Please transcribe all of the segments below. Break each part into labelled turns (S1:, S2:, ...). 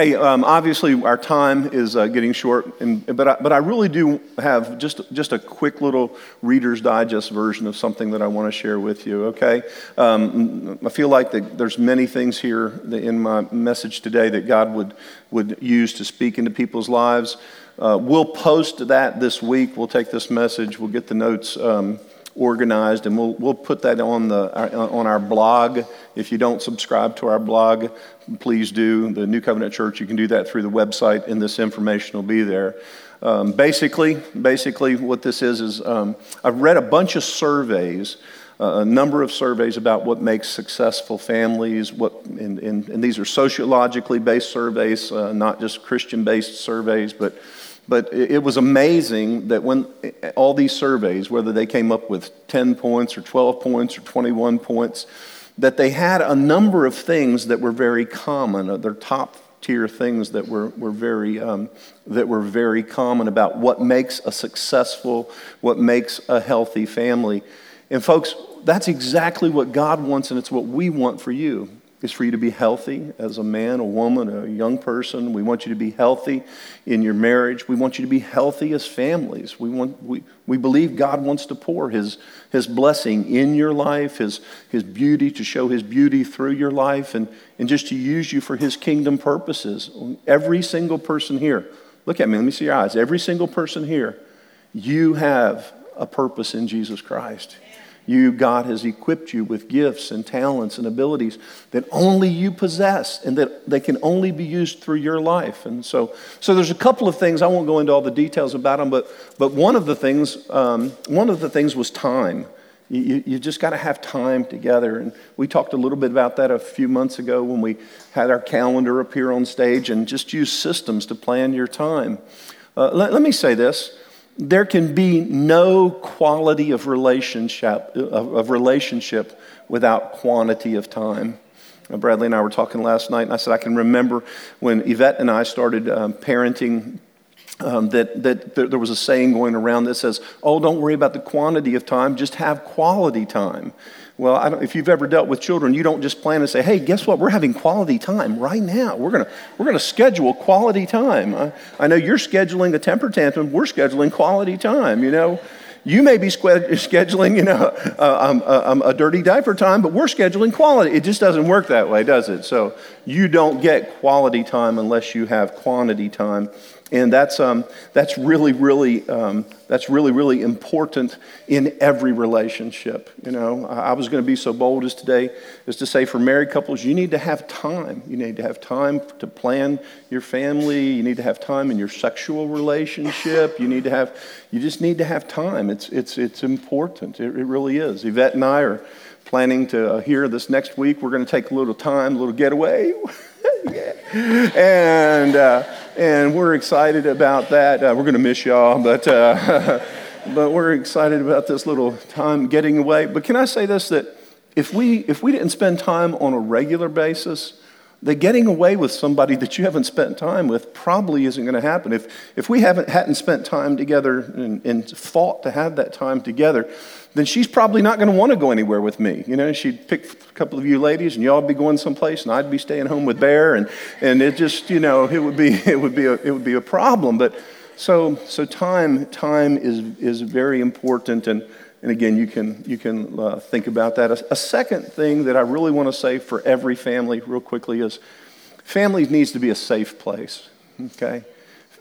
S1: Hey, um, obviously our time is uh, getting short, and, but, I, but I really do have just, just a quick little Reader's Digest version of something that I want to share with you, okay? Um, I feel like the, there's many things here in my message today that God would, would use to speak into people's lives. Uh, we'll post that this week. We'll take this message, we'll get the notes. Um, organized, and we'll, we'll put that on, the, on our blog. If you don't subscribe to our blog, please do. The New Covenant Church, you can do that through the website, and this information will be there. Um, basically, basically, what this is is um, I've read a bunch of surveys, uh, a number of surveys about what makes successful families. What, and, and, and these are sociologically based surveys, uh, not just Christian based surveys, but but it was amazing that when all these surveys, whether they came up with 10 points or 12 points or 21 points, that they had a number of things that were very common, uh, their top tier things that were, were very, um, that were very common about what makes a successful, what makes a healthy family. And folks, that's exactly what God wants, and it's what we want for you is for you to be healthy as a man, a woman, a young person. We want you to be healthy in your marriage. We want you to be healthy as families. We, want, we, we believe God wants to pour his, his blessing in your life, his, his beauty, to show His beauty through your life, and, and just to use you for His kingdom purposes. Every single person here, look at me, let me see your eyes. Every single person here, you have a purpose in Jesus Christ. You, God has equipped you with gifts and talents and abilities that only you possess and that they can only be used through your life. And so, so there's a couple of things, I won't go into all the details about them, but, but one of the things, um, one of the things was time. You, you just got to have time together. And we talked a little bit about that a few months ago when we had our calendar appear on stage and just use systems to plan your time. Uh, let, let me say this there can be no quality of relationship, of, of relationship without quantity of time. Uh, Bradley and I were talking last night, and I said, I can remember when Yvette and I started um, parenting um, that, that, that, there was a saying going around that says, Oh, don't worry about the quantity of time, just have quality time. Well, if you've ever dealt with children, you don't just plan and say, hey, guess what? We're having quality time right now. We're going we're gonna schedule quality time. I, I know you're scheduling a temper tantrum. We're scheduling quality time, you know. You may be scheduling, you know, um, um, a, dirty diaper time, but we're scheduling quality. It just doesn't work that way, does it? So you don't get quality time unless you have quantity time and that's, um, that's really, really, um, that's really, really important in every relationship. You know, I, was going to be so bold as today as to say for married couples, you need to have time. You need to have time to plan your family. You need to have time in your sexual relationship. You need to have, you just need to have time. It's, it's, it's important. It, it really is. Yvette and I are planning to uh, here this next week. We're going to take a little time, a little getaway. yeah. And, uh, and we're excited about that. Uh, we're going to miss y'all, but, uh, but we're excited about this little time getting away. But can I say this that if we, if we didn't spend time on a regular basis, that getting away with somebody that you haven't spent time with probably isn't going to happen. If, if we haven't hadn't spent time together and, and fought to have that time together, then she's probably not going to want to go anywhere with me. You know, she'd pick a couple of you ladies, and y'all be going someplace, and I'd be staying home with Bear, and, and it just, you know, it would be it would be a, it would be a problem. But so so time time is is very important, and and again, you can, you can uh, think about that. A, a, second thing that I really want to say for every family, real quickly, is family needs to be a safe place. Okay?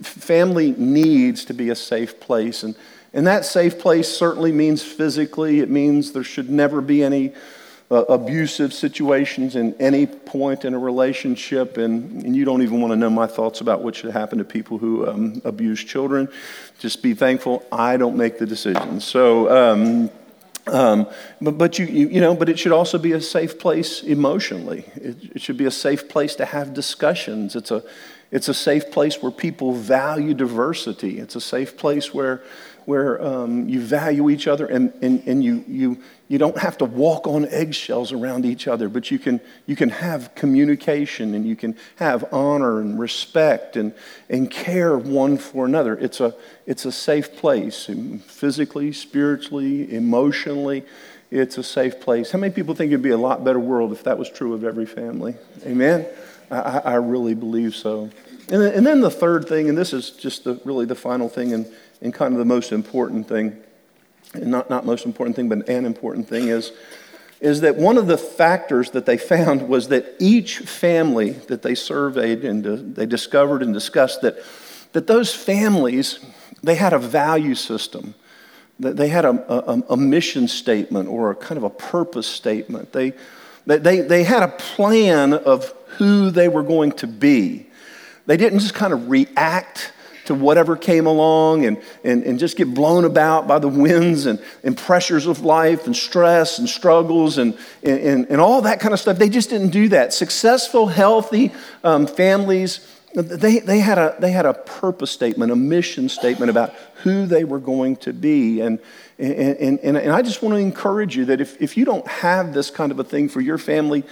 S1: Family needs to be a safe place. And, and that safe place certainly means physically, it means there should never be any uh, abusive situations in any point in a relationship, and, and you don't even want to know my thoughts about what should happen to people who um, abuse children. Just be thankful I don't make the decisions. So, um, um, but, but you, you, you, know, but it should also be a safe place emotionally. It, it should be a safe place to have discussions. It's a, it's a safe place where people value diversity. It's a safe place where where um, you value each other and, and, and you, you, you don't have to walk on eggshells around each other, but you can, you can have communication and you can have honor and respect and, and care one for another. It's a, it's a safe place, physically, spiritually, emotionally. it's a safe place. How many people think it'd be a lot better world if that was true of every family? Amen? I, I really believe so. And then, and then, the third thing, and this is just the, really the final thing and, and kind of the most important thing, and not, not most important thing, but an important thing is, is that one of the factors that they found was that each family that they surveyed and uh, they discovered and discussed that, that those families, they had a value system. They had a, a, a mission statement or a kind of a purpose statement. They, they, they had a plan of who they were going to be. They didn't just kind of react to whatever came along and, and, and just get blown about by the winds and, and pressures of life and stress and struggles and, and, and all that kind of stuff. They just didn't do that. Successful, healthy um, families they, they, had a, they had a purpose statement, a mission statement about who they were going to be. And, and, and, and I just want to encourage you that if, if you don't have this kind of a thing for your family,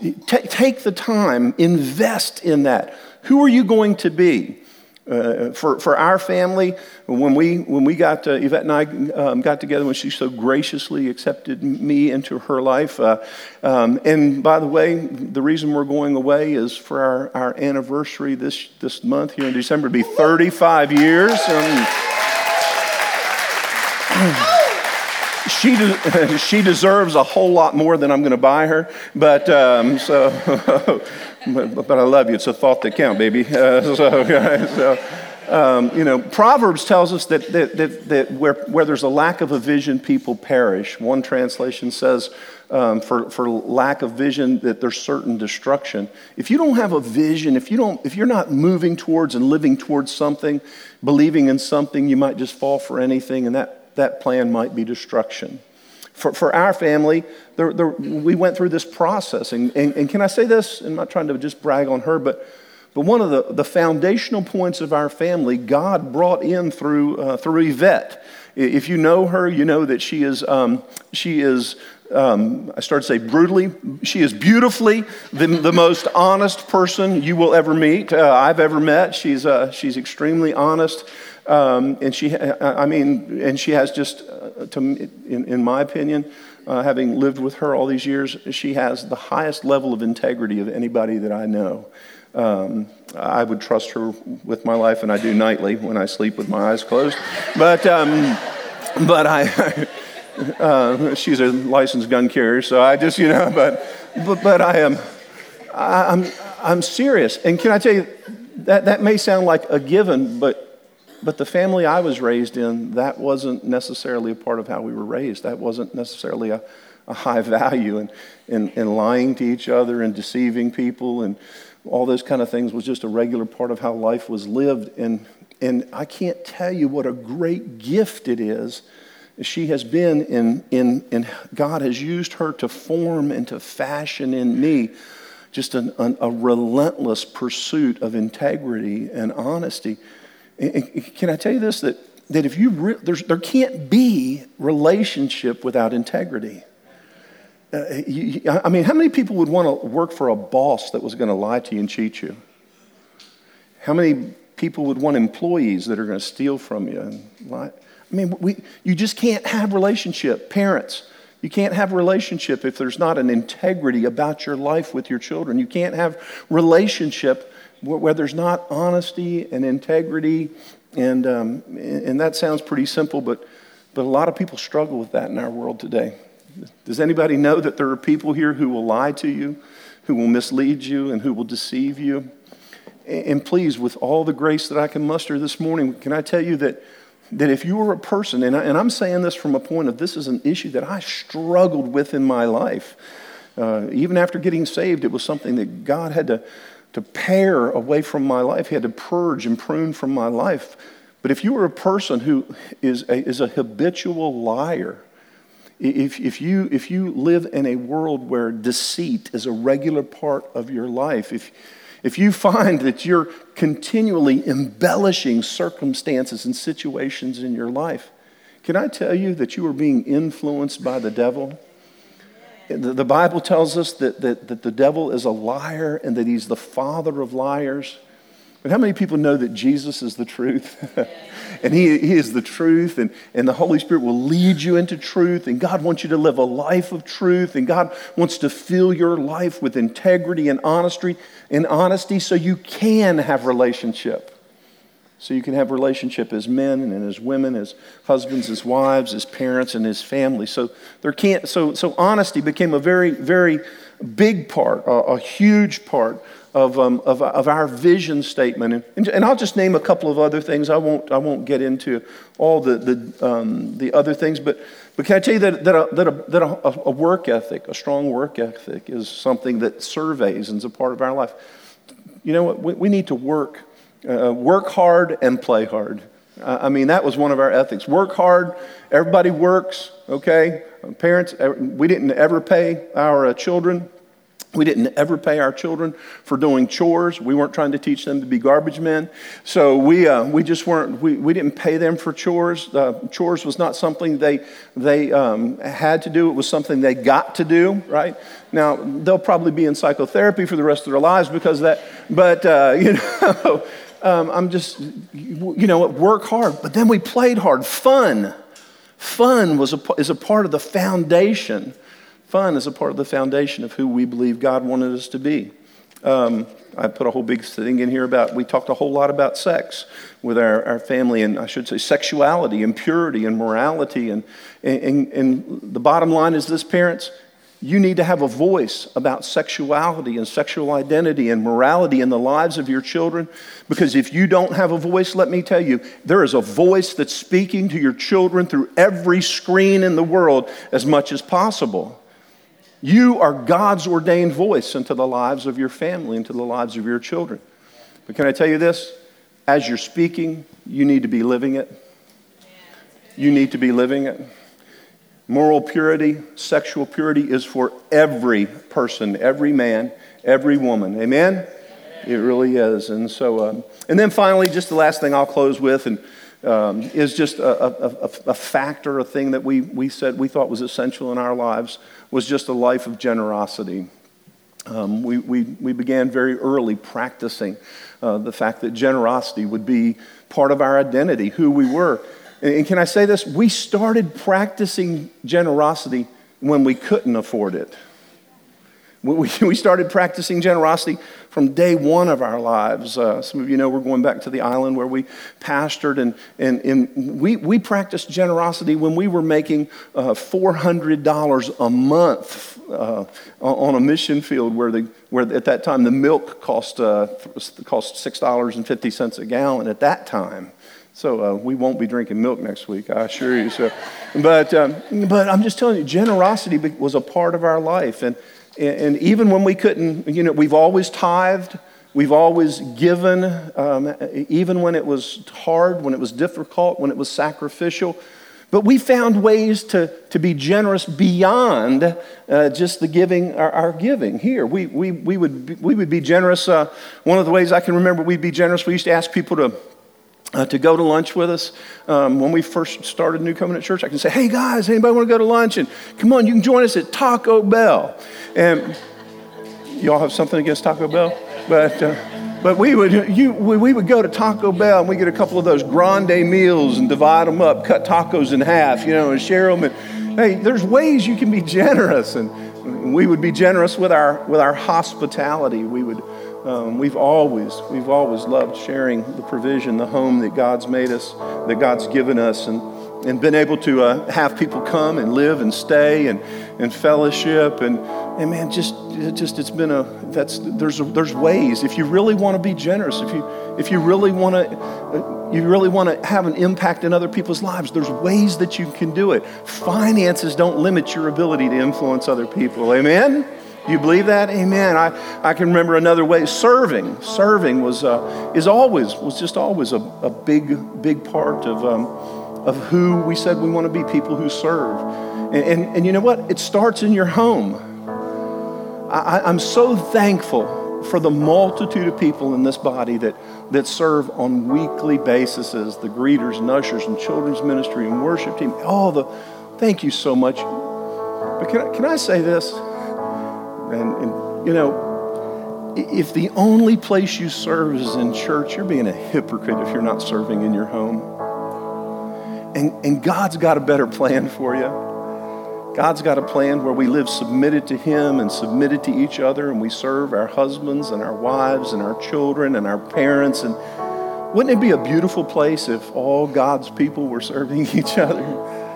S1: t- take the time, invest in that. Who are you going to be? Uh, for, for our family, when we, when we got, uh, Yvette and I um, got together, when she so graciously accepted me into her life. Uh, um, and by the way, the reason we're going away is for our, our anniversary this, this month here in December to be 35 years. She, de- she deserves a whole lot more than I'm going to buy her, but um, so. but, but, I love you. It's a thought that counts, baby. Uh, so, so um, you know, Proverbs tells us that, that, that, that, where, where there's a lack of a vision, people perish. One translation says, um, for, for lack of vision, that there's certain destruction. If you don't have a vision, if, you don't, if you're not moving towards and living towards something, believing in something, you might just fall for anything, and that, that plan might be destruction for, for our family, the, the, we went through this process. And, and, and, can I say this? I'm not trying to just brag on her, but, but one of the, the foundational points of our family, God brought in through, uh, through Yvette. If you know her, you know that she is, um, she is um, I started to say brutally. She is beautifully the, the most honest person you will ever meet, uh, I've ever met. She's, uh, she's extremely honest. Um, and she, I mean, and she has just, uh, to, in, in my opinion, uh, having lived with her all these years, she has the highest level of integrity of anybody that I know. Um, I would trust her with my life, and I do nightly when I sleep with my eyes closed. But, um, but I, uh, she's a licensed gun carrier, so I just, you know, but, but, but I am, I'm, I'm serious. And can I tell you, that, that may sound like a given, but but the family I was raised in, that wasn't necessarily a part of how we were raised. That wasn't necessarily a, a high value. And, and, and lying to each other and deceiving people and all those kind of things was just a regular part of how life was lived. And, and I can't tell you what a great gift it is. She has been in, in, in God has used her to form and to fashion in me just an, an, a relentless pursuit of integrity and honesty. Can I tell you this? That, that if you, re- there can't be relationship without integrity. Uh, you, I mean, how many people would want to work for a boss that was going to lie to you and cheat you? How many people would want employees that are going to steal from you and lie? I mean, we, you just can't have relationship. Parents, you can't have relationship if there's not an integrity about your life with your children. You can't have relationship where there's not honesty and integrity, and, um, and that sounds pretty simple, but, but a lot of people struggle with that in our world today. Does anybody know that there are people here who will lie to you, who will mislead you, and who will deceive you? And please, with all the grace that I can muster this morning, can I tell you that, that if you were a person, and, I, and I'm saying this from a point of this is an issue that I struggled with in my life. Uh, even after getting saved, it was something that God had to to pare away from my life. He had to purge and prune from my life. But if you are a person who is a, is a habitual liar, if, if, you, if you live in a world where deceit is a regular part of your life, if, if you find that you're continually embellishing circumstances and situations in your life, can I tell you that you are being influenced by the devil? The Bible tells us that, that, that the devil is a liar and that he's the father of liars. But how many people know that Jesus is the truth? and he, he is the truth, and, and the Holy Spirit will lead you into truth, and God wants you to live a life of truth, and God wants to fill your life with integrity and honesty and honesty so you can have relationship. So you can have relationship as men and as women, as husbands, as wives, as parents, and as family. So there can't so so honesty became a very, very big part, a, a huge part of, um, of, of, our vision statement. And, and, I'll just name a couple of other things. I won't, I won't get into all the, the, um, the other things, but, but can I tell you that, that, a, that, a, that a, a work ethic, a strong work ethic, is something that surveys and is a part of our life? You know what? We, we need to work, uh, work hard and play hard. I mean, that was one of our ethics. Work hard, everybody works, okay? Parents, we didn't ever pay our uh, children we didn't ever pay our children for doing chores. We weren't trying to teach them to be garbage men. So we, uh, we just weren't, we, we didn't pay them for chores. Uh, chores was not something they, they um, had to do, it was something they got to do, right? Now, they'll probably be in psychotherapy for the rest of their lives because of that, but, uh, you know, um, I'm just, you know, work hard. But then we played hard. Fun. Fun was a, is a part of the foundation Fun is a part of the foundation of who we believe God wanted us to be. Um, I put a whole big thing in here about, we talked a whole lot about sex with our, our family, and I should say sexuality and purity and morality. And, and, and the bottom line is this, parents, you need to have a voice about sexuality and sexual identity and morality in the lives of your children. Because if you don't have a voice, let me tell you, there is a voice that's speaking to your children through every screen in the world as much as possible. You are God's ordained voice into the lives of your family, into the lives of your children. But can I tell you this? As you're speaking, you need to be living it. You need to be living it. Moral purity, sexual purity is for every person, every man, every woman. Amen? It really is. And so, um, and then finally, just the last thing I'll close with, and um, is just a, a, a, factor, a thing that we, we said we thought was essential in our lives was just a life of generosity. Um, we, we, we began very early practicing uh, the fact that generosity would be part of our identity, who we were. And, can I say this? We started practicing generosity when we couldn't afford it. We, we started practicing generosity from day one of our lives. Uh, some of you know we're going back to the island where we pastored, and, and, and we, we practiced generosity when we were making uh, $400 a month uh, on a mission field where, the, where at that time the milk cost, uh, cost $6.50 a gallon at that time. So uh, we won't be drinking milk next week, I assure you. So, but, um, but I'm just telling you, generosity was a part of our life. And, and even when we couldn't, you know, we've always tithed, we've always given, um, even when it was hard, when it was difficult, when it was sacrificial. But we found ways to, to be generous beyond uh, just the giving, our, our, giving here. We, we, we, would, be, we would be generous. Uh, one of the ways I can remember we'd be generous, we used to ask people to uh, to go to lunch with us. Um, when we first started New Covenant Church, I can say, hey guys, anybody want to go to lunch? And come on, you can join us at Taco Bell. And y'all have something against Taco Bell? But, uh, but we, would, you, we would go to Taco Bell and we get a couple of those grande meals and divide them up, cut tacos in half, you know, and share them. And hey, there's ways you can be generous. And we would be generous with our, with our hospitality. We would um, we've always, we've always loved sharing the provision, the home that God's made us, that God's given us, and, and been able to uh, have people come and live and stay and, and fellowship. And, and man, just, it just it's been a, that's, there's, a, there's ways. If you really want to be generous, if you, if you really want to, uh, you really want to have an impact in other people's lives, there's ways that you can do it. Finances don't limit your ability to influence other people. Amen? You believe that? Amen. I, I can remember another way. Serving. Serving was, uh, is always, was just always a, a big, big part of, um, of who we said we want to be people who serve. And, and, and you know what? It starts in your home. I, I'm so thankful for the multitude of people in this body that, that serve on weekly basis the greeters and ushers and children's ministry and worship team. All the, thank you so much. But can, I, can I say this? And, and you know, if the only place you serve is in church, you're being a hypocrite if you're not serving in your home. And, and God's got a better plan for you. God's got a plan where we live submitted to Him and submitted to each other, and we serve our husbands and our wives and our children and our parents. And wouldn't it be a beautiful place if all God's people were serving each other?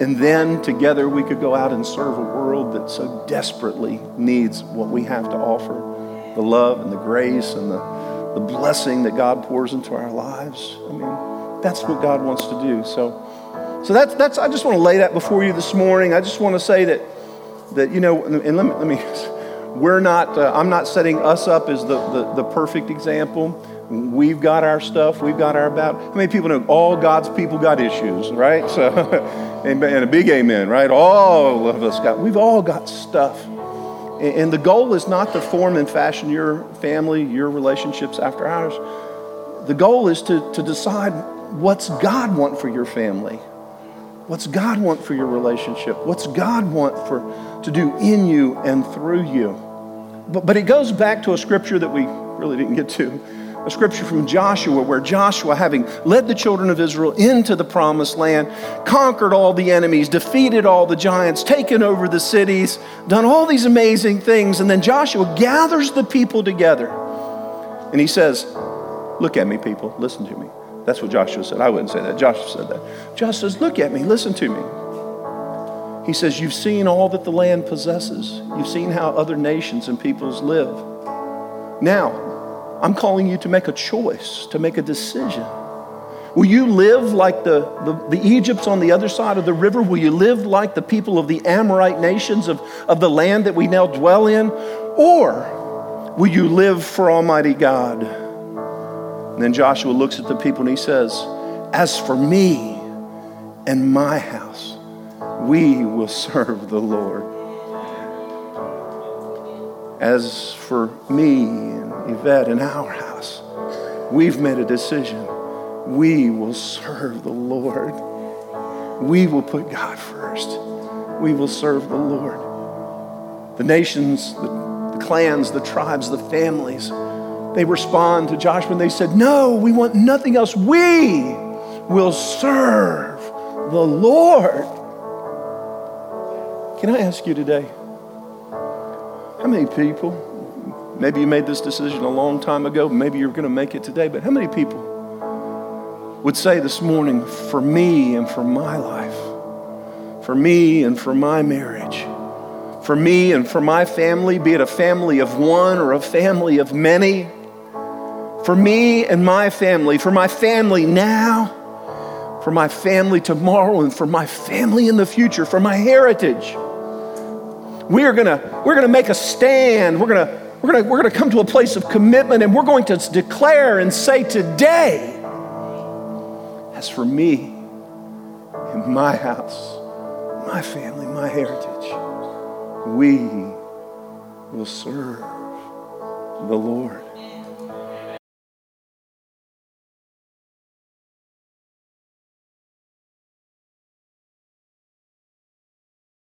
S1: And then together we could go out and serve a world that so desperately needs what we have to offer the love and the grace and the, the blessing that God pours into our lives. I mean, that's what God wants to do. So, so that's, that's, I just want to lay that before you this morning. I just want to say that, that you know, and let me, let me we're not, uh, I'm not setting us up as the, the, the perfect example. We've got our stuff, we've got our about. How many people know all God's people got issues, right? So, and a big amen, right? All of us got, we've all got stuff. And the goal is not to form and fashion your family, your relationships after ours. The goal is to, to decide what's God want for your family? What's God want for your relationship? What's God want for, to do in you and through you? But, but it goes back to a scripture that we really didn't get to a scripture from Joshua where Joshua, having led the children of Israel into the promised land, conquered all the enemies, defeated all the giants, taken over the cities, done all these amazing things. And then Joshua gathers the people together and he says, Look at me, people, listen to me. That's what Joshua said. I wouldn't say that. Joshua said that. Joshua says, Look at me, listen to me. He says, You've seen all that the land possesses, you've seen how other nations and peoples live. Now, I'm calling you to make a choice, to make a decision. Will you live like the, the, the, Egypts on the other side of the river? Will you live like the people of the Amorite nations of, of the land that we now dwell in? Or will you live for Almighty God? And then Joshua looks at the people and he says, As for me and my house, we will serve the Lord. As for me and Yvette, and our house, we've made a decision. We will serve the Lord. We will put God first. We will serve the Lord. The nations, the, the clans, the tribes, the families, they respond to Joshua and they said, No, we want nothing else. We will serve the Lord. Can I ask you today? How many people Maybe you made this decision a long time ago. Maybe you're going to make it today. But how many people would say this morning, for me and for my life, for me and for my marriage, for me and for my family, be it a family of one or a family of many, for me and my family, for my family now, for my family tomorrow, and for my family in the future, for my heritage. We are gonna, we're gonna make a stand. We're gonna we're gonna, we're to come to a place of commitment and we're going to declare and say today, as for me and my house, my family, my heritage, we will serve the Lord.